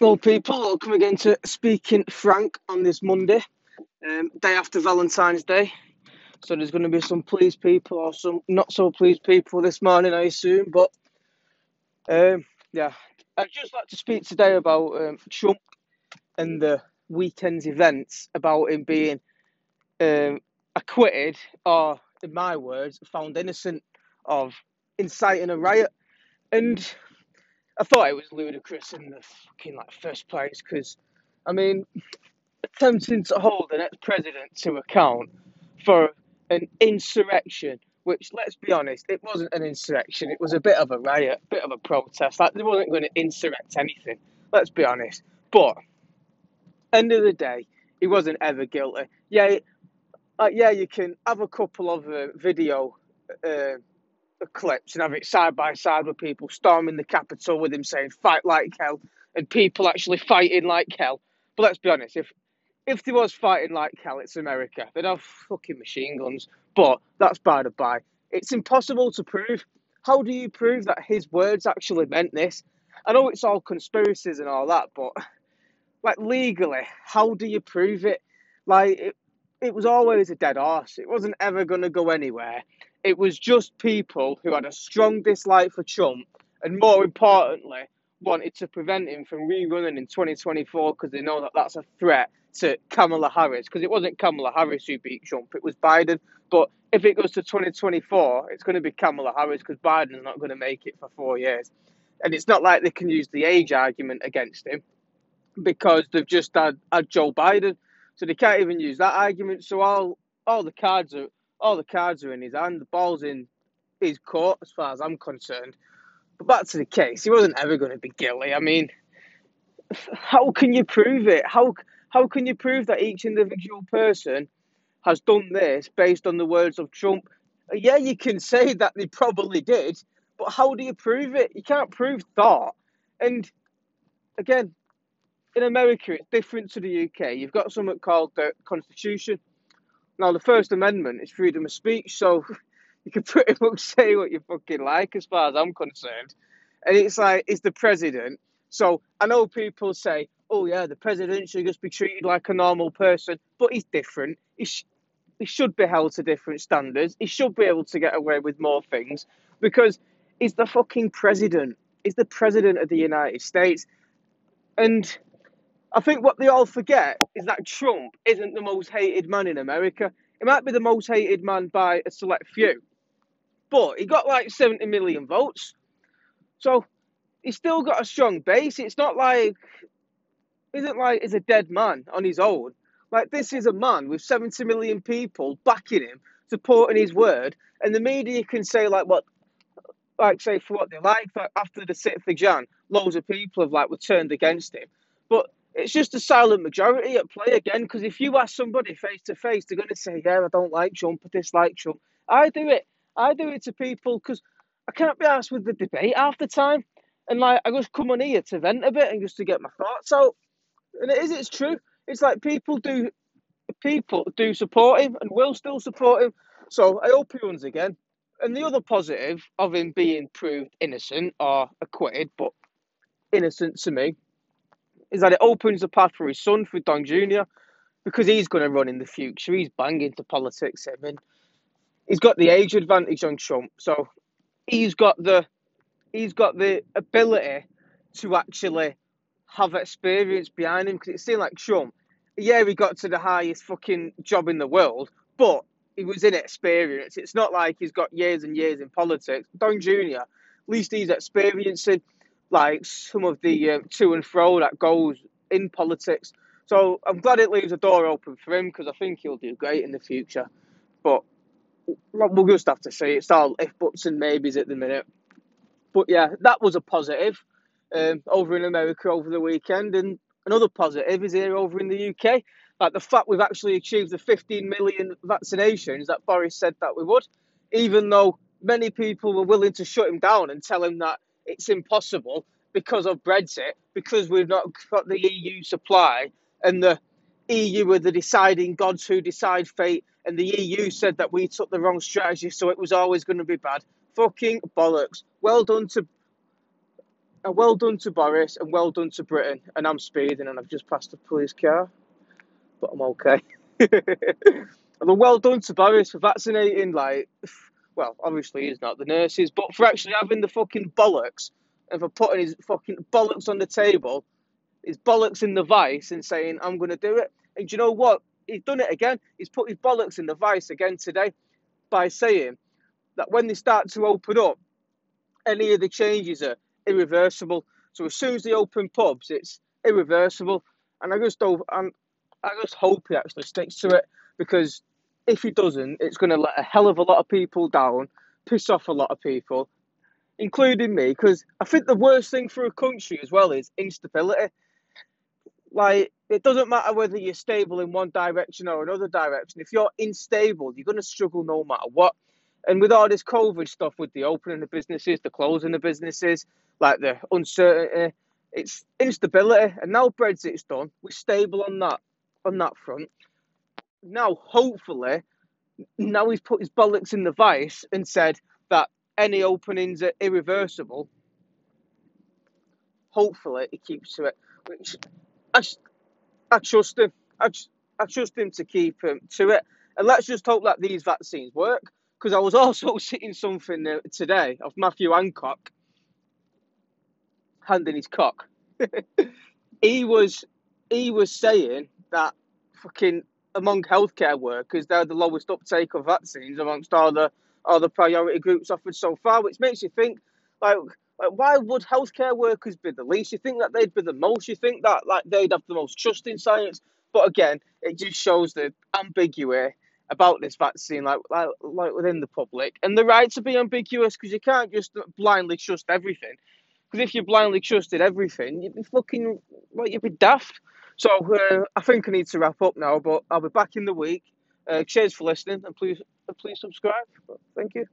Well, people, welcome again to Speaking Frank on this Monday, um, day after Valentine's Day. So there's going to be some pleased people or some not so pleased people this morning, I assume. But um, yeah, I'd just like to speak today about um, Trump and the weekend's events about him being um, acquitted, or in my words, found innocent of inciting a riot. And I thought it was ludicrous in the fucking like first place because, I mean, attempting to hold an ex-president to account for an insurrection, which let's be honest, it wasn't an insurrection. It was a bit of a riot, a bit of a protest. Like they wasn't going to insurrect anything. Let's be honest. But end of the day, he wasn't ever guilty. Yeah, uh, yeah, you can have a couple of uh, video. Uh, clips and have it side by side with people storming the Capitol with him saying "fight like hell" and people actually fighting like hell. But let's be honest, if if there was fighting like hell, it's America. They'd have fucking machine guns. But that's by the by. It's impossible to prove. How do you prove that his words actually meant this? I know it's all conspiracies and all that, but like legally, how do you prove it? Like it, it was always a dead horse. It wasn't ever going to go anywhere. It was just people who had a strong dislike for Trump and, more importantly, wanted to prevent him from rerunning in 2024 because they know that that's a threat to Kamala Harris. Because it wasn't Kamala Harris who beat Trump, it was Biden. But if it goes to 2024, it's going to be Kamala Harris because Biden's not going to make it for four years. And it's not like they can use the age argument against him because they've just had, had Joe Biden. So they can't even use that argument. So all all the cards are all the cards are in his hand. The ball's in his court, as far as I'm concerned. But back to the case, he wasn't ever going to be guilty. I mean, how can you prove it? How how can you prove that each individual person has done this based on the words of Trump? Yeah, you can say that they probably did, but how do you prove it? You can't prove thought. And again, in America, it's different to the UK. You've got something called the Constitution. Now, the First Amendment is freedom of speech, so you can pretty much say what you fucking like, as far as I'm concerned. And it's like, it's the president. So I know people say, oh, yeah, the president should just be treated like a normal person, but he's different. He, sh- he should be held to different standards. He should be able to get away with more things because he's the fucking president. He's the president of the United States. And I think what they all forget is that Trump isn't the most hated man in America. He might be the most hated man by a select few, but he got like 70 million votes. So he's still got a strong base. It's not like, isn't like he's a dead man on his own. Like this is a man with 70 million people backing him, supporting his word, and the media can say like what, like say for what they like. But after the 6th of Jan, loads of people have like were turned against him. But it's just a silent majority at play again. Because if you ask somebody face to face, they're going to say, "Yeah, I don't like Trump, I dislike Trump." I do it. I do it to people because I can't be asked with the debate half the time, and like I just come on here to vent a bit and just to get my thoughts out. And it is, it's true. It's like people do, people do support him and will still support him. So I hope he runs again. And the other positive of him being proved innocent or acquitted, but innocent to me, is that it opens the path for his son, for Don Jr., because he's going to run in the future. He's banging to politics, I mean, he's got the age advantage on Trump, so he's got the he's got the ability to actually have experience behind him. Because it seemed like Trump, yeah, he got to the highest fucking job in the world, but he was inexperienced. It's not like he's got years and years in politics. Don Jr., at least he's experiencing like some of the um, to and fro that goes in politics. So I'm glad it leaves a door open for him because I think he'll do great in the future. But we'll just have to see. It's all if buts and maybes at the minute. But yeah, that was a positive um, over in America over the weekend, and another positive is here over in the UK. Like the fact we've actually achieved the 15 million vaccinations that Boris said that we would, even though many people were willing to shut him down and tell him that it's impossible because of Brexit, because we've not got the EU supply, and the EU are the deciding gods who decide fate, and the EU said that we took the wrong strategy, so it was always going to be bad. Fucking bollocks. Well done to And well done to Boris and well done to Britain. And I'm speeding and I've just passed a police car, but I'm okay. and well done to Boris for vaccinating, like, well, obviously he's not the nurses, but for actually having the fucking bollocks and for putting his fucking bollocks on the table, his bollocks in the vice and saying, I'm going to do it. And do you know what? He's done it again. He's put his bollocks in the vice again today by saying that when they start to open up, any of the changes are irreversible. So as soon as they open pubs, it's irreversible. And I just don't, and I just hope he actually sticks to it because if he doesn't, it's going to let a hell of a lot of people down, piss off a lot of people, including me. Because I think the worst thing for a country as well is instability. Like it doesn't matter whether you're stable in one direction or another direction. If you're unstable, you're going to struggle no matter what. And with all this COVID stuff, with the opening of businesses, the closing of businesses, like the uncertainty, it's instability. And now Brexit's done, we're stable on that on that front. Now, hopefully, now he's put his bollocks in the vice and said that any openings are irreversible. Hopefully, he keeps to it. Which I, I trust him. I, I trust him to keep him to it. And let's just hope that these vaccines work. Because I was also seeing something today of Matthew Hancock handing his cock. he was he was saying that fucking among healthcare workers, they're the lowest uptake of vaccines amongst all the priority groups offered so far, which makes you think like like, why would healthcare workers be the least? You think that they'd be the most. You think that like they'd have the most trust in science. But again, it just shows the ambiguity about this vaccine, like like, like within the public, and the right to be ambiguous because you can't just blindly trust everything. Because if you blindly trusted everything, you'd be fucking well, you'd be daft. So uh, I think I need to wrap up now, but I'll be back in the week. Uh, cheers for listening, and please please subscribe. Thank you.